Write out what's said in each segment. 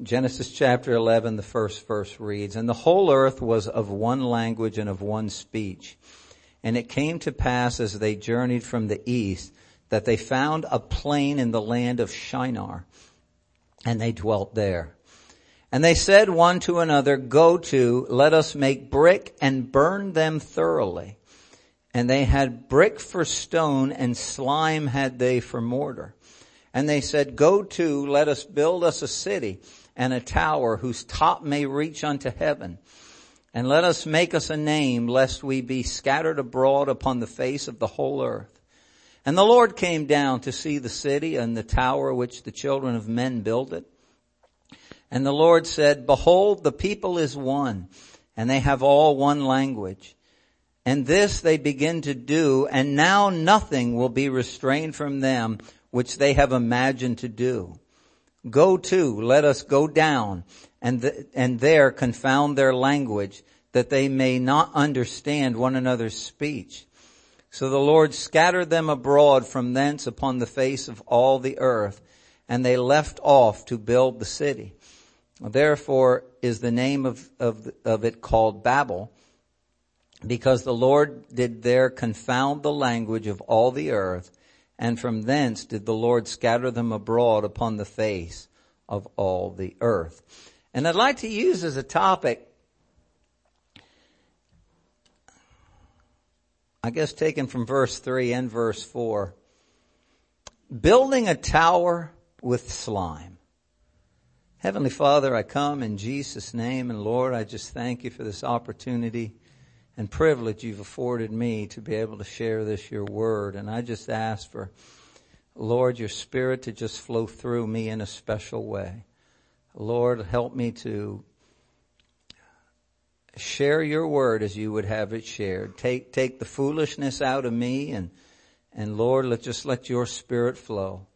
Genesis chapter 11, the first verse reads, And the whole earth was of one language and of one speech. And it came to pass as they journeyed from the east that they found a plain in the land of Shinar, and they dwelt there. And they said one to another, Go to, let us make brick and burn them thoroughly. And they had brick for stone and slime had they for mortar. And they said, Go to, let us build us a city and a tower whose top may reach unto heaven. And let us make us a name lest we be scattered abroad upon the face of the whole earth. And the Lord came down to see the city and the tower which the children of men builded. And the Lord said, behold, the people is one and they have all one language. And this they begin to do and now nothing will be restrained from them which they have imagined to do. Go to, let us go down and, th- and there confound their language that they may not understand one another's speech. So the Lord scattered them abroad from thence upon the face of all the earth, and they left off to build the city. Therefore is the name of, of, of it called Babel, because the Lord did there confound the language of all the earth, and from thence did the Lord scatter them abroad upon the face of all the earth. And I'd like to use as a topic I guess taken from verse 3 and verse 4. Building a tower with slime. Heavenly Father, I come in Jesus' name and Lord, I just thank you for this opportunity and privilege you've afforded me to be able to share this, your word. And I just ask for, Lord, your spirit to just flow through me in a special way. Lord, help me to share your word as you would have it shared. Take, take the foolishness out of me and, and Lord, let just let your spirit flow.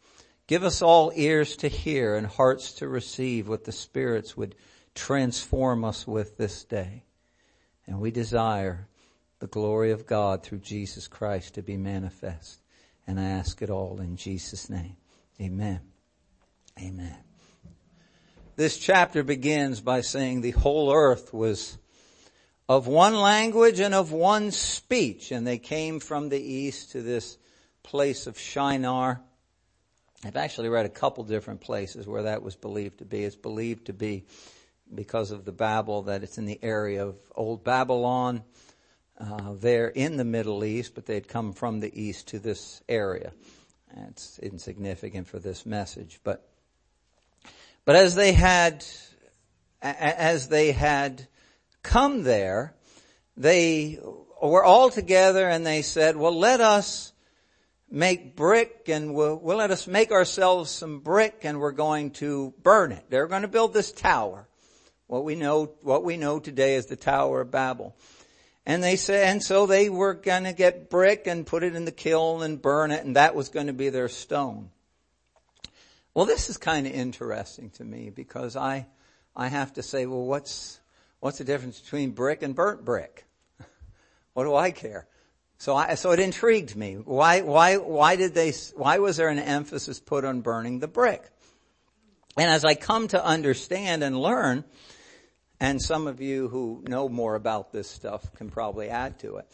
Give us all ears to hear and hearts to receive what the spirits would transform us with this day. And we desire the glory of God through Jesus Christ to be manifest. And I ask it all in Jesus name. Amen. Amen. This chapter begins by saying the whole earth was of one language and of one speech. And they came from the east to this place of Shinar. I've actually read a couple different places where that was believed to be. It's believed to be because of the Babel that it's in the area of Old Babylon. Uh, there in the Middle East, but they'd come from the east to this area. It's insignificant for this message, but but as they had as they had come there, they were all together and they said, well, let us make brick and we'll, we'll, let us make ourselves some brick and we're going to burn it. They're going to build this tower. What we know, what we know today is the Tower of Babel. And they said, and so they were going to get brick and put it in the kiln and burn it and that was going to be their stone. Well, this is kind of interesting to me because I, I have to say, well, what's, What's the difference between brick and burnt brick? what do I care? So I, so it intrigued me. Why, why, why did they, why was there an emphasis put on burning the brick? And as I come to understand and learn, and some of you who know more about this stuff can probably add to it.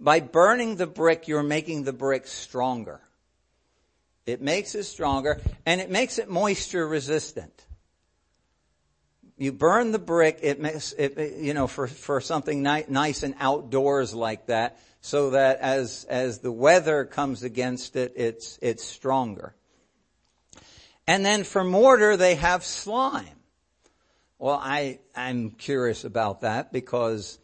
By burning the brick, you're making the brick stronger. It makes it stronger and it makes it moisture resistant you burn the brick, it makes, it, you know, for, for something ni- nice and outdoors like that, so that as, as the weather comes against it, it's, it's stronger. And then for mortar, they have slime. Well, I, I'm curious about that because,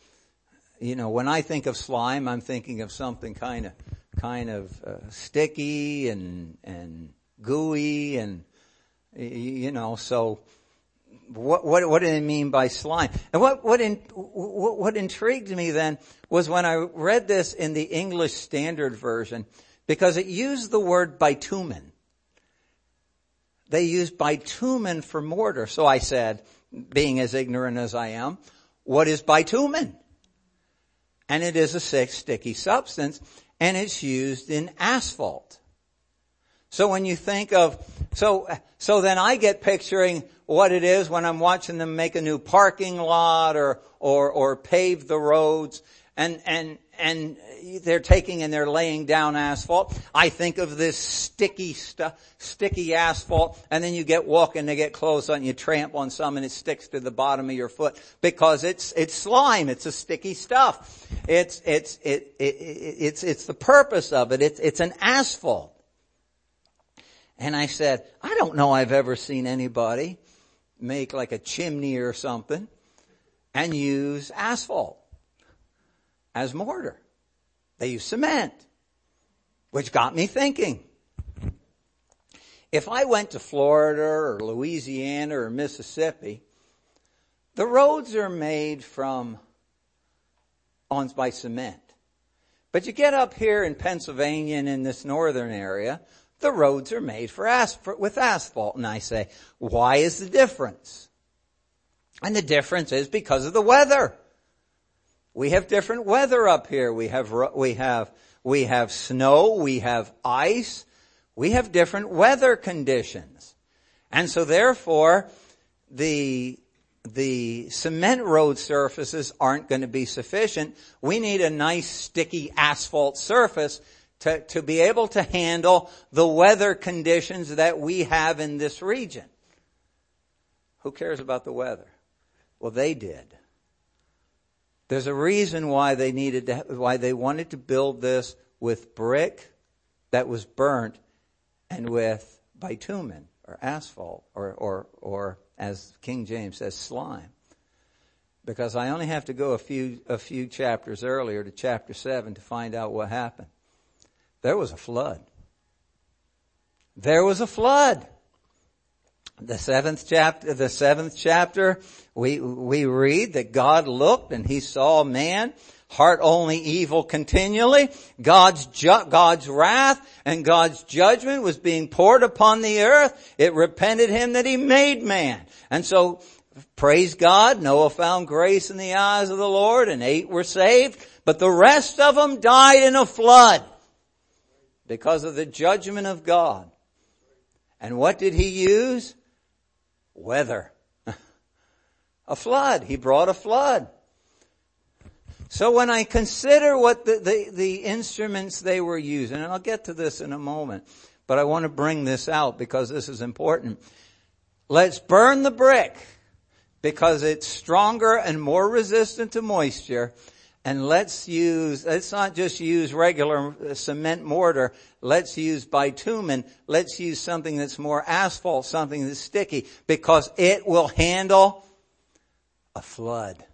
you know, when I think of slime, I'm thinking of something kind of, kind of uh, sticky and, and gooey and, you know, so, what, what, what did it mean by slime? And what, what, in, what, what intrigued me then was when I read this in the English Standard Version, because it used the word bitumen. They used bitumen for mortar. So I said, being as ignorant as I am, what is bitumen? And it is a sick, sticky substance, and it's used in asphalt. So when you think of, so, so then I get picturing what it is when I'm watching them make a new parking lot or, or, or pave the roads and, and, and they're taking and they're laying down asphalt. I think of this sticky stuff, sticky asphalt, and then you get walking to get close on, you tramp on some and it sticks to the bottom of your foot because it's, it's slime, it's a sticky stuff. It's, it's, it, it, it, it's, it's the purpose of it, it's, it's an asphalt. And I said, I don't know I've ever seen anybody make like a chimney or something and use asphalt as mortar. They use cement, which got me thinking. If I went to Florida or Louisiana or Mississippi, the roads are made from on by cement. But you get up here in Pennsylvania and in this northern area, the roads are made for asphalt, with asphalt. And I say, why is the difference? And the difference is because of the weather. We have different weather up here. We have, we have, we have snow, we have ice, we have different weather conditions. And so therefore, the, the cement road surfaces aren't going to be sufficient. We need a nice sticky asphalt surface to, to be able to handle the weather conditions that we have in this region. Who cares about the weather? Well, they did. There's a reason why they needed to, why they wanted to build this with brick that was burnt and with bitumen or asphalt or, or, or as King James says, slime. Because I only have to go a few, a few chapters earlier to chapter seven to find out what happened. There was a flood. There was a flood the seventh chapter, the seventh chapter, we, we read that God looked and he saw man, heart only evil continually. God's ju- God's wrath and God's judgment was being poured upon the earth. It repented him that he made man. And so, praise God, Noah found grace in the eyes of the Lord and eight were saved, but the rest of them died in a flood because of the judgment of God. And what did he use? Weather. a flood. He brought a flood. So when I consider what the, the, the, instruments they were using, and I'll get to this in a moment, but I want to bring this out because this is important. Let's burn the brick because it's stronger and more resistant to moisture and let's use, let's not just use regular cement mortar, let's use bitumen, let's use something that's more asphalt, something that's sticky, because it will handle a flood.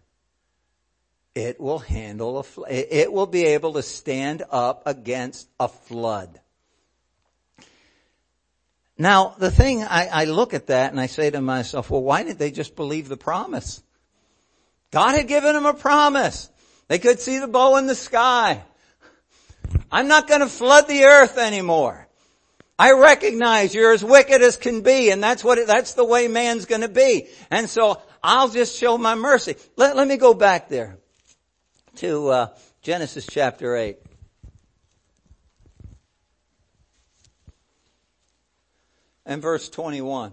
It will handle a flood. It will be able to stand up against a flood. Now, the thing, I, I look at that and I say to myself, well, why didn't they just believe the promise? God had given them a promise. They could see the bow in the sky. I'm not going to flood the earth anymore. I recognize you're as wicked as can be, and that's what it, that's the way man's going to be. And so I'll just show my mercy. Let, let me go back there to uh, Genesis chapter eight. And verse 21.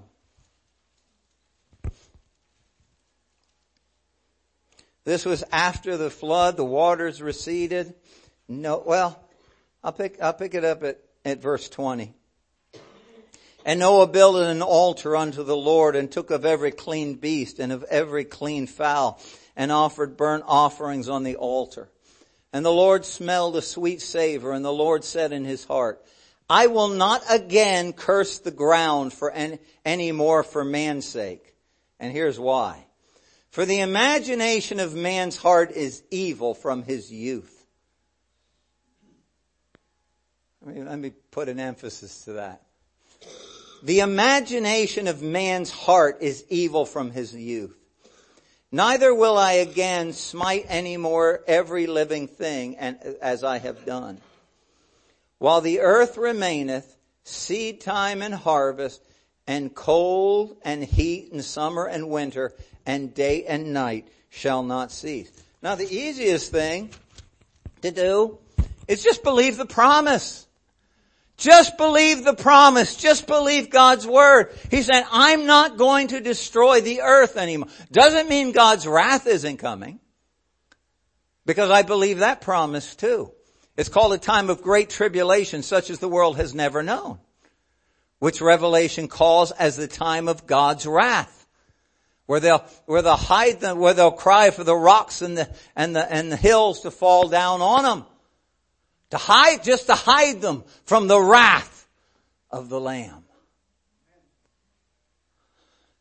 This was after the flood, the waters receded. No, well, I'll pick, I'll pick it up at, at verse 20. And Noah built an altar unto the Lord and took of every clean beast and of every clean fowl and offered burnt offerings on the altar. And the Lord smelled a sweet savor and the Lord said in his heart, I will not again curse the ground for any, any more for man's sake. And here's why. For the imagination of man's heart is evil from his youth. I mean, let me put an emphasis to that. The imagination of man's heart is evil from his youth. Neither will I again smite any more every living thing and, as I have done. While the earth remaineth, seed time and harvest, and cold and heat and summer and winter, and day and night shall not cease. Now the easiest thing to do is just believe the promise. Just believe the promise. Just believe God's word. He said, I'm not going to destroy the earth anymore. Doesn't mean God's wrath isn't coming. Because I believe that promise too. It's called a time of great tribulation such as the world has never known. Which Revelation calls as the time of God's wrath. Where they'll, where they'll hide them, where they'll cry for the rocks and the, and the, and the hills to fall down on them. To hide, just to hide them from the wrath of the Lamb.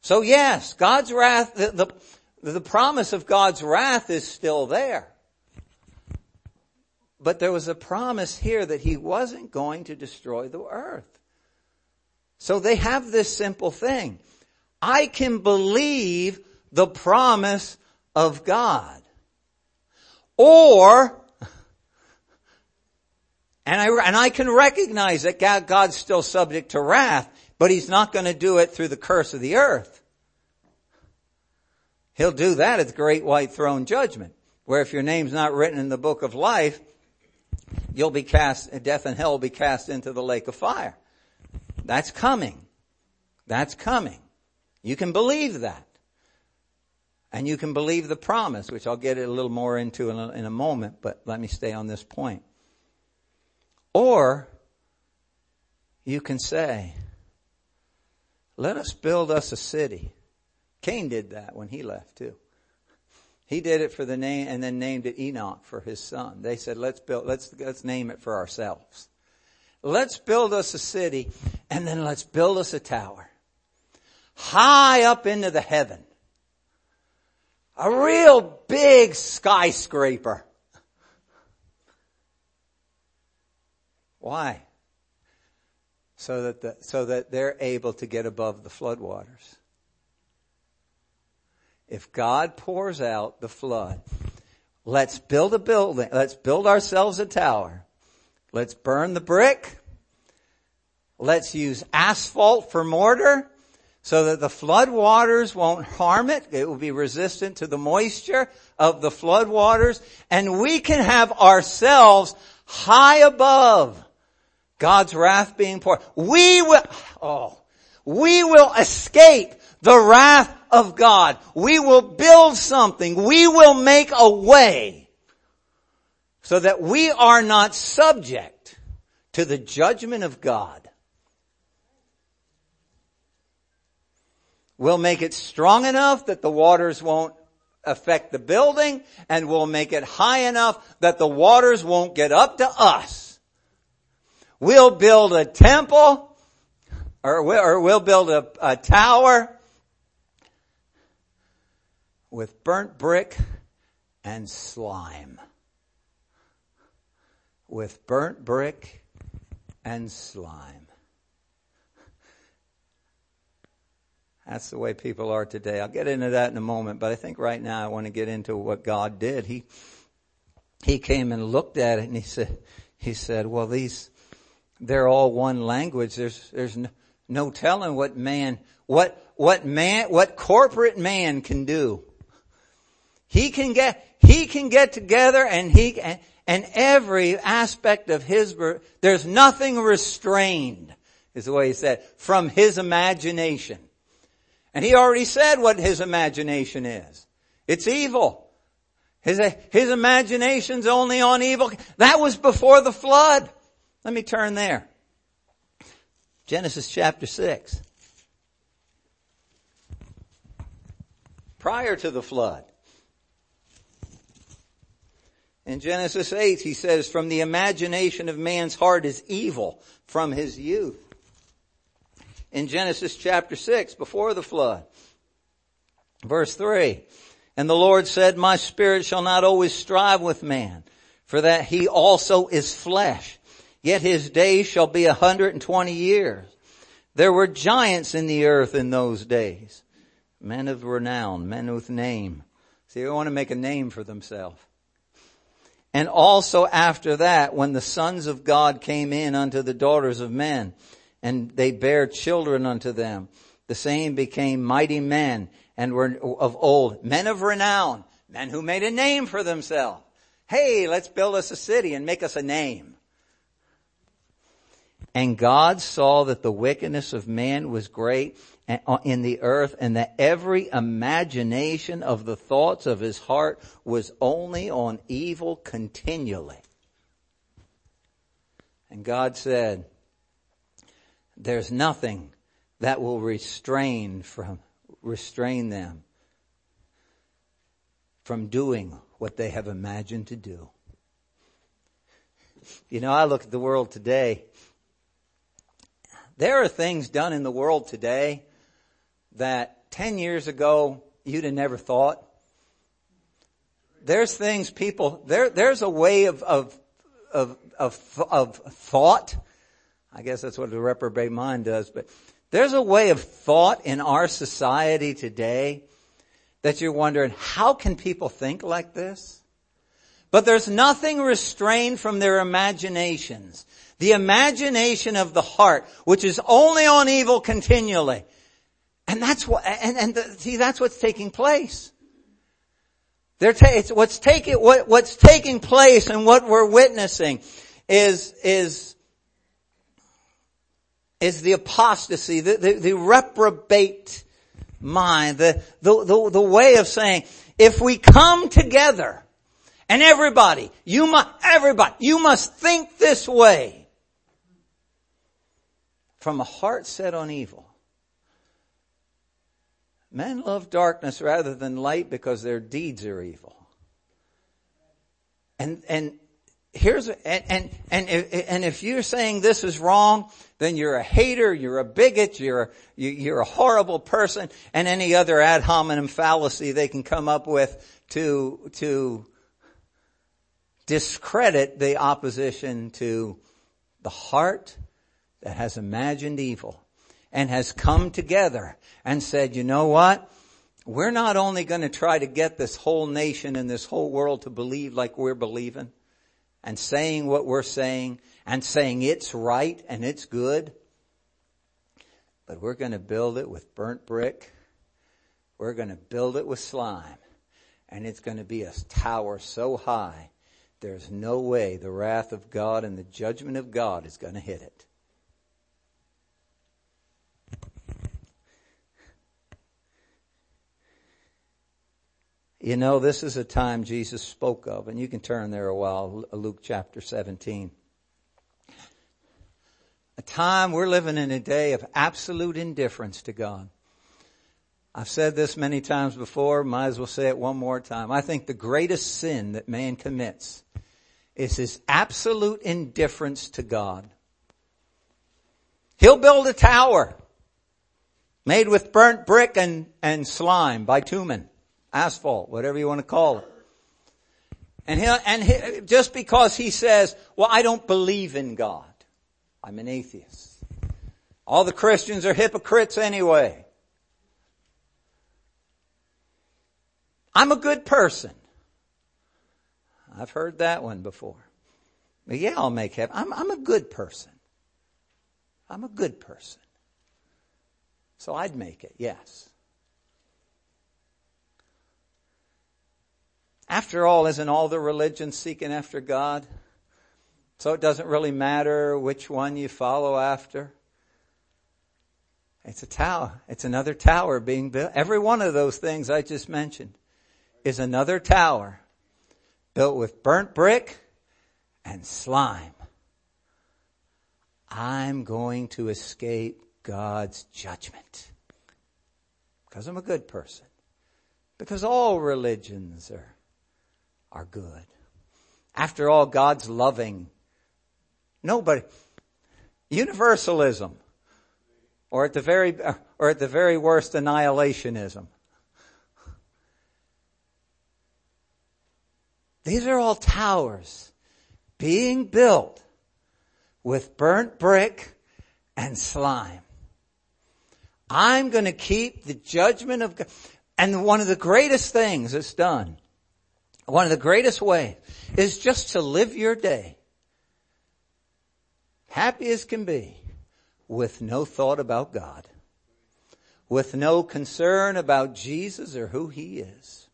So yes, God's wrath, the, the, the promise of God's wrath is still there. But there was a promise here that he wasn't going to destroy the earth. So they have this simple thing. I can believe the promise of God. Or and I, and I can recognize that God, God's still subject to wrath, but He's not going to do it through the curse of the earth. He'll do that at the great white throne judgment, where if your name's not written in the book of life, you'll be cast, death and hell will be cast into the lake of fire. That's coming. That's coming. You can believe that. And you can believe the promise, which I'll get a little more into in a, in a moment, but let me stay on this point. Or you can say, let us build us a city. Cain did that when he left too. He did it for the name and then named it Enoch for his son. They said, let's build, let's, let's name it for ourselves. Let's build us a city and then let's build us a tower. High up into the heaven. A real big skyscraper. Why? So that the, so that they're able to get above the floodwaters. If God pours out the flood, let's build a building, let's build ourselves a tower. Let's burn the brick. Let's use asphalt for mortar so that the flood waters won't harm it. It will be resistant to the moisture of the flood waters and we can have ourselves high above God's wrath being poured. We will, oh, we will escape the wrath of God. We will build something. We will make a way so that we are not subject to the judgment of God. We'll make it strong enough that the waters won't affect the building and we'll make it high enough that the waters won't get up to us. We'll build a temple or we'll, build a, a tower with burnt brick and slime. With burnt brick and slime. That's the way people are today. I'll get into that in a moment, but I think right now I want to get into what God did. He, he came and looked at it and he said, he said, well these, they're all one language. There's, there's no, no telling what man, what, what man, what corporate man can do. He can get, he can get together and he, and, and every aspect of his, there's nothing restrained, is the way he said, from his imagination. And he already said what his imagination is. It's evil. His, his imagination's only on evil. That was before the flood. Let me turn there. Genesis chapter 6. Prior to the flood. In Genesis 8, he says, from the imagination of man's heart is evil from his youth. In Genesis chapter 6, before the flood, verse 3, and the Lord said, my spirit shall not always strive with man, for that he also is flesh Yet his days shall be a hundred and twenty years. There were giants in the earth in those days. Men of renown, men with name. See, they want to make a name for themselves. And also after that, when the sons of God came in unto the daughters of men, and they bare children unto them, the same became mighty men and were of old, men of renown, men who made a name for themselves. Hey, let's build us a city and make us a name. And God saw that the wickedness of man was great in the earth and that every imagination of the thoughts of his heart was only on evil continually. And God said, there's nothing that will restrain from, restrain them from doing what they have imagined to do. You know, I look at the world today. There are things done in the world today that 10 years ago you'd have never thought. There's things people, there, there's a way of, of, of, of, of thought. I guess that's what the reprobate mind does, but there's a way of thought in our society today that you're wondering, how can people think like this? But there's nothing restrained from their imaginations. The imagination of the heart, which is only on evil continually. And that's what, and, and the, see, that's what's taking place. They're ta- it's what's taking, what, what's taking place and what we're witnessing is, is, is the apostasy, the, the, the reprobate mind, the, the, the, the way of saying, if we come together, and everybody, you must, everybody, you must think this way, from a heart set on evil, Men love darkness rather than light because their deeds are evil. And, and here's, and, and, and, and if you're saying this is wrong, then you're a hater, you're a bigot, you're, a, you're a horrible person, and any other ad hominem fallacy they can come up with to, to discredit the opposition to the heart that has imagined evil and has come together and said, you know what? We're not only going to try to get this whole nation and this whole world to believe like we're believing and saying what we're saying and saying it's right and it's good, but we're going to build it with burnt brick. We're going to build it with slime and it's going to be a tower so high there's no way the wrath of God and the judgment of God is going to hit it. You know, this is a time Jesus spoke of, and you can turn there a while, Luke chapter 17. A time we're living in a day of absolute indifference to God. I've said this many times before, might as well say it one more time. I think the greatest sin that man commits is his absolute indifference to God. He'll build a tower made with burnt brick and, and slime, bitumen asphalt, whatever you want to call it. And he, and he, just because he says, well, I don't believe in God. I'm an atheist. All the Christians are hypocrites anyway. I'm a good person. I've heard that one before. But yeah, I'll make heaven. I'm, I'm a good person. I'm a good person. So I'd make it, yes. After all, isn't all the religions seeking after God? So it doesn't really matter which one you follow after. It's a tower. It's another tower being built. Every one of those things I just mentioned is another tower built with burnt brick and slime. I'm going to escape God's judgment because I'm a good person. Because all religions are are good. After all, God's loving. Nobody. Universalism. Or at the very, or at the very worst, annihilationism. These are all towers being built with burnt brick and slime. I'm going to keep the judgment of God. And one of the greatest things that's done one of the greatest ways is just to live your day happy as can be with no thought about God, with no concern about Jesus or who he is,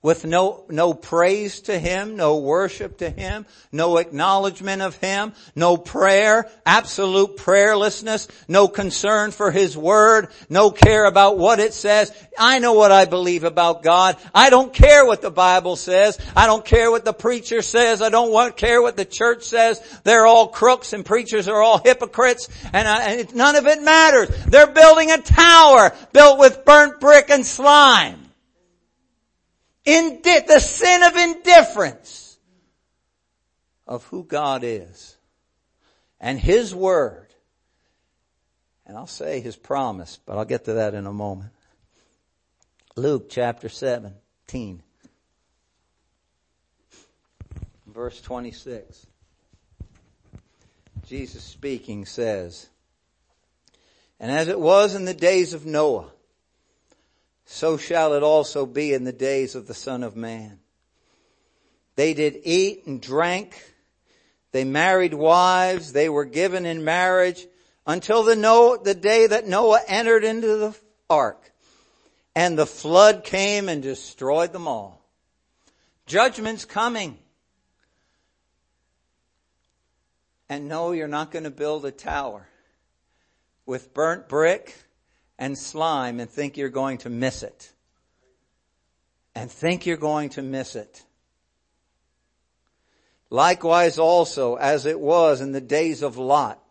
with no, no praise to Him, no worship to Him, no acknowledgement of Him, no prayer, absolute prayerlessness, no concern for His Word, no care about what it says. I know what I believe about God. I don't care what the Bible says. I don't care what the preacher says. I don't care what the church says. They're all crooks and preachers are all hypocrites and, I, and none of it matters. They're building a tower built with burnt brick and slime. Indi- the sin of indifference of who God is and His Word. And I'll say His promise, but I'll get to that in a moment. Luke chapter 17, verse 26. Jesus speaking says, And as it was in the days of Noah, so shall it also be in the days of the Son of Man. They did eat and drank. They married wives. They were given in marriage until the, Noah, the day that Noah entered into the ark. And the flood came and destroyed them all. Judgment's coming. And no, you're not going to build a tower with burnt brick and slime and think you're going to miss it. And think you're going to miss it. Likewise also, as it was in the days of Lot,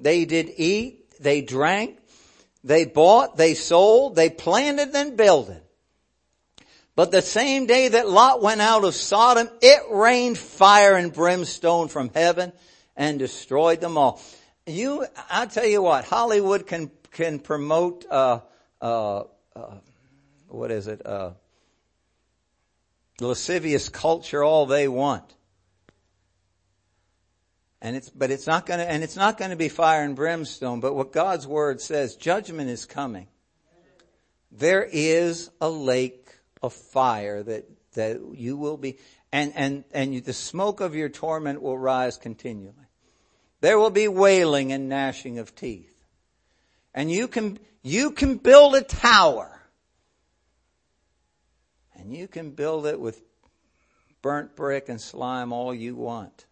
they did eat, they drank, they bought, they sold, they planted and builded. But the same day that Lot went out of Sodom, it rained fire and brimstone from heaven and destroyed them all. You, I'll tell you what, Hollywood can can promote uh, uh, uh, what is it? Uh, lascivious culture all they want. And it's, but it's not gonna, and it's not gonna be fire and brimstone, but what God's word says, judgment is coming. There is a lake of fire that, that you will be, and, and, and you, the smoke of your torment will rise continually. There will be wailing and gnashing of teeth. And you can, you can build a tower. And you can build it with burnt brick and slime all you want.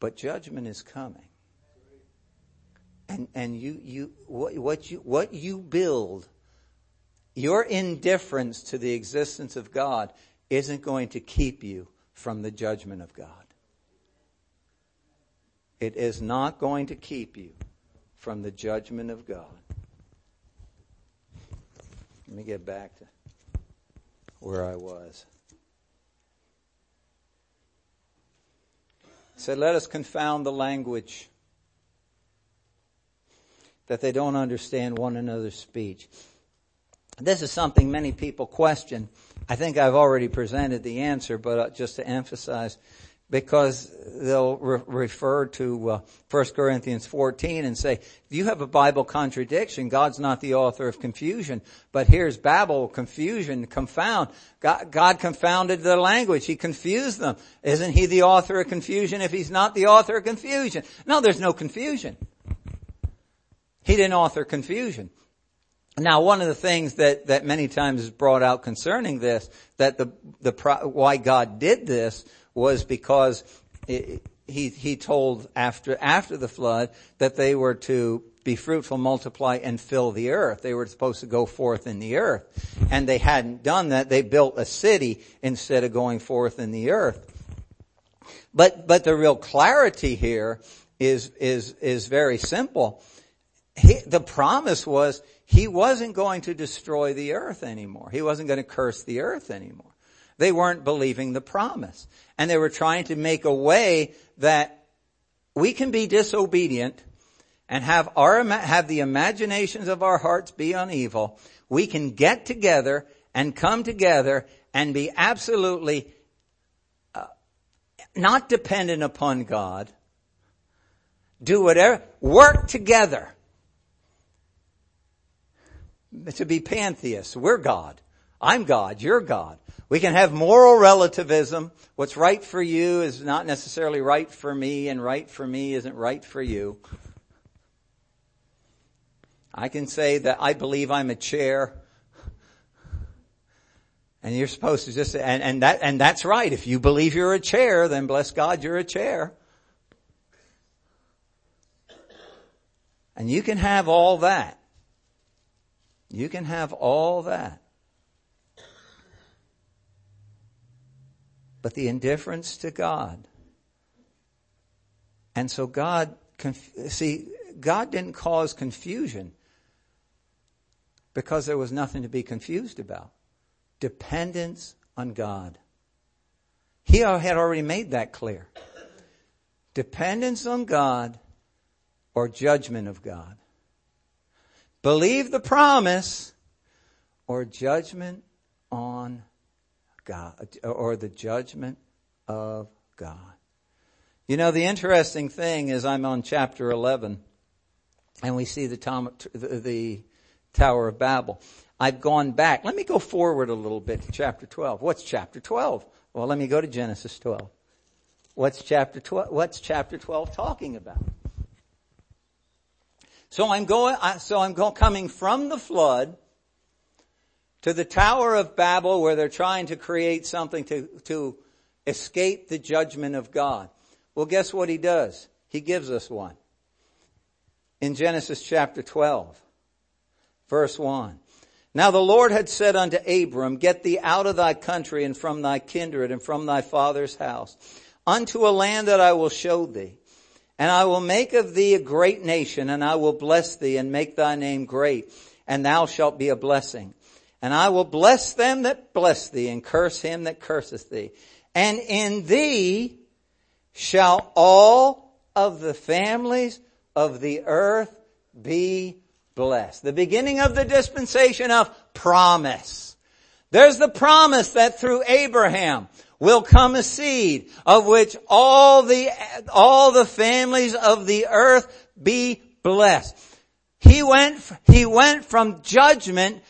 But judgment is coming. And, and you, you, what, what you, what you build, your indifference to the existence of God isn't going to keep you from the judgment of God. It is not going to keep you from the judgment of God. Let me get back to where I was. He said, let us confound the language that they don't understand one another's speech. This is something many people question. I think I've already presented the answer, but uh, just to emphasize, because they'll re- refer to uh, 1 Corinthians 14 and say, you have a Bible contradiction. God's not the author of confusion. But here's Babel, confusion, confound. God, God confounded the language. He confused them. Isn't he the author of confusion if he's not the author of confusion? No, there's no confusion. He didn't author confusion. Now, one of the things that, that many times is brought out concerning this, that the, the, why God did this was because he, he told after, after the flood that they were to be fruitful, multiply, and fill the earth. They were supposed to go forth in the earth. And they hadn't done that. They built a city instead of going forth in the earth. But, but the real clarity here is, is, is very simple. He, the promise was he wasn't going to destroy the earth anymore. He wasn't going to curse the earth anymore. They weren't believing the promise. And they were trying to make a way that we can be disobedient and have our, have the imaginations of our hearts be on evil. We can get together and come together and be absolutely uh, not dependent upon God. Do whatever, work together to be pantheists. We're God. I'm God. You're God. We can have moral relativism. What's right for you is not necessarily right for me, and right for me isn't right for you. I can say that I believe I'm a chair, And you're supposed to just, and, and that, and that's right. If you believe you're a chair, then bless God, you're a chair. And you can have all that. You can have all that. But the indifference to God. And so God, see, God didn't cause confusion because there was nothing to be confused about. Dependence on God. He had already made that clear. Dependence on God or judgment of God. Believe the promise or judgment on God, or the judgment of God. You know, the interesting thing is I'm on chapter 11 and we see the, Tom, the Tower of Babel. I've gone back. Let me go forward a little bit to chapter 12. What's chapter 12? Well, let me go to Genesis 12. What's chapter 12, what's chapter 12 talking about? So I'm going, so I'm going, coming from the flood to the Tower of Babel where they're trying to create something to, to escape the judgment of God. Well, guess what he does? He gives us one. In Genesis chapter 12, verse 1. Now the Lord had said unto Abram, Get thee out of thy country and from thy kindred and from thy father's house, unto a land that I will show thee. And I will make of thee a great nation, and I will bless thee and make thy name great, and thou shalt be a blessing. And I will bless them that bless thee, and curse him that curseth thee. And in thee shall all of the families of the earth be blessed. The beginning of the dispensation of promise. There's the promise that through Abraham, will come a seed of which all the, all the families of the earth be blessed. He went, he went from judgment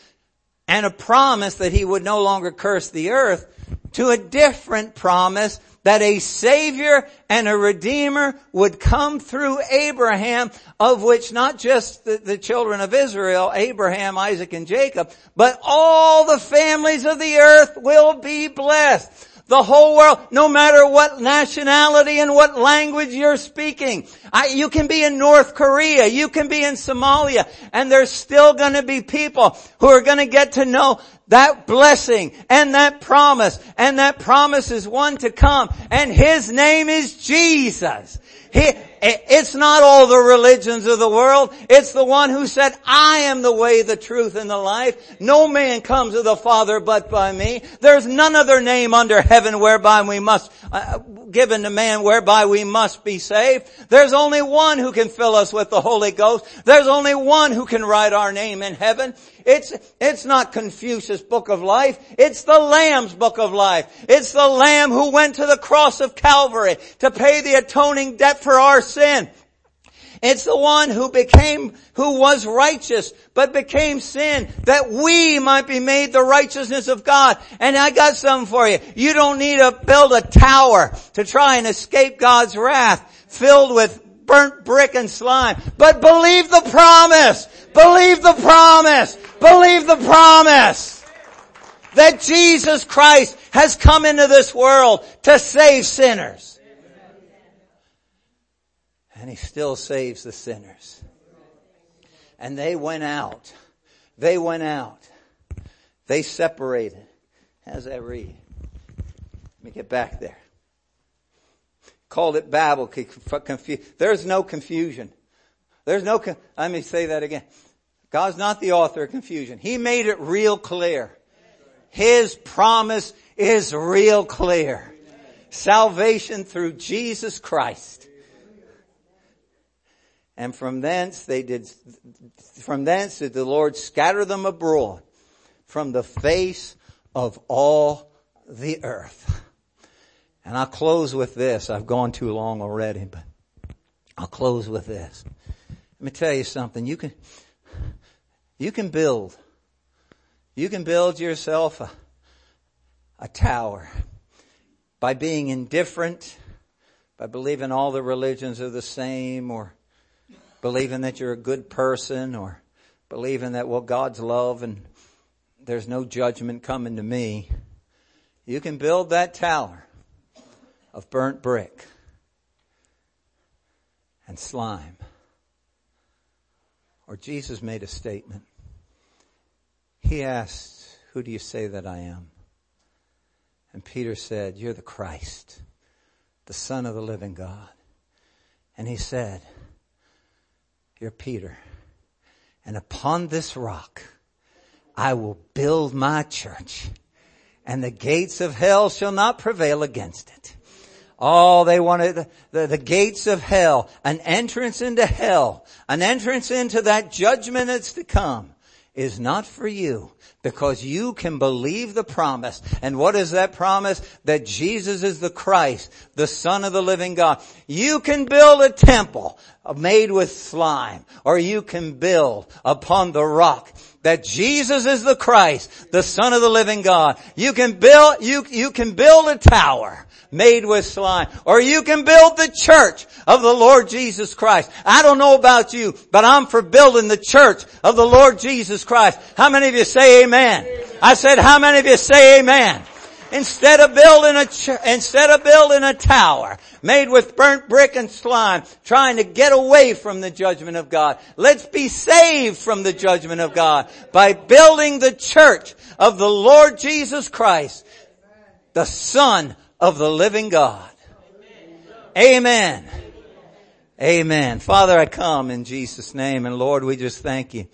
and a promise that he would no longer curse the earth to a different promise that a savior and a redeemer would come through Abraham, of which not just the, the, children of Israel, Abraham, Isaac, and Jacob, but all the families of the earth will be blessed. The whole world, no matter what nationality and what language you're speaking. I, you can be in North Korea, you can be in Somalia, and there's still gonna be people who are gonna get to know that blessing and that promise, and that promise is one to come, and His name is Jesus. He, it's not all the religions of the world. It's the one who said, I am the way, the truth, and the life. No man comes to the Father but by me. There's none other name under heaven whereby we must, uh, given to man whereby we must be saved. There's only one who can fill us with the Holy Ghost. There's only one who can write our name in heaven. It's, it's not Confucius book of life. It's the Lamb's book of life. It's the Lamb who went to the cross of Calvary to pay the atoning debt for our sin. It's the one who became, who was righteous, but became sin, that we might be made the righteousness of God. And I got something for you. You don't need to build a tower to try and escape God's wrath filled with burnt brick and slime. But believe the promise. Believe the promise. Believe the promise. That Jesus Christ has come into this world to save sinners and he still saves the sinners. And they went out. They went out. They separated. How's that read? Let me get back there. Called it Babel. There's no confusion. There's no, let me say that again. God's not the author of confusion. He made it real clear. His promise is real clear. Salvation through Jesus Christ. And from thence they did, from thence did the Lord scatter them abroad from the face of all the earth. And I'll close with this. I've gone too long already, but I'll close with this. Let me tell you something. You can, you can build, you can build yourself a, a tower by being indifferent, by believing all the religions are the same or believing that you're a good person or believing that, well, God's love and there's no judgment coming to me. You can build that tower of burnt brick and slime. Or Jesus made a statement. He asked, who do you say that I am? And Peter said, you're the Christ, the son of the living God. And he said, you're Peter. And upon this rock, I will build my church and the gates of hell shall not prevail against it. Oh, they wanted the, the, the, gates of hell, an entrance into hell, an entrance into that judgment that's to come is not for you because you can believe the promise. And what is that promise? That Jesus is the Christ, the Son of the living God. You can build a temple made with slime or you can build upon the rock that Jesus is the Christ, the Son of the living God. You can build, you, you can build a tower made with slime. Or you can build the church of the Lord Jesus Christ. I don't know about you, but I'm for building the church of the Lord Jesus Christ. How many of you say amen? I said, how many of you say amen? Instead of building a ch- instead of building a tower made with burnt brick and slime, trying to get away from the judgment of God, let's be saved from the judgment of God by building the church of the Lord Jesus Christ, the Son of the living God. Amen. Amen. Father, I come in Jesus' name and Lord, we just thank you.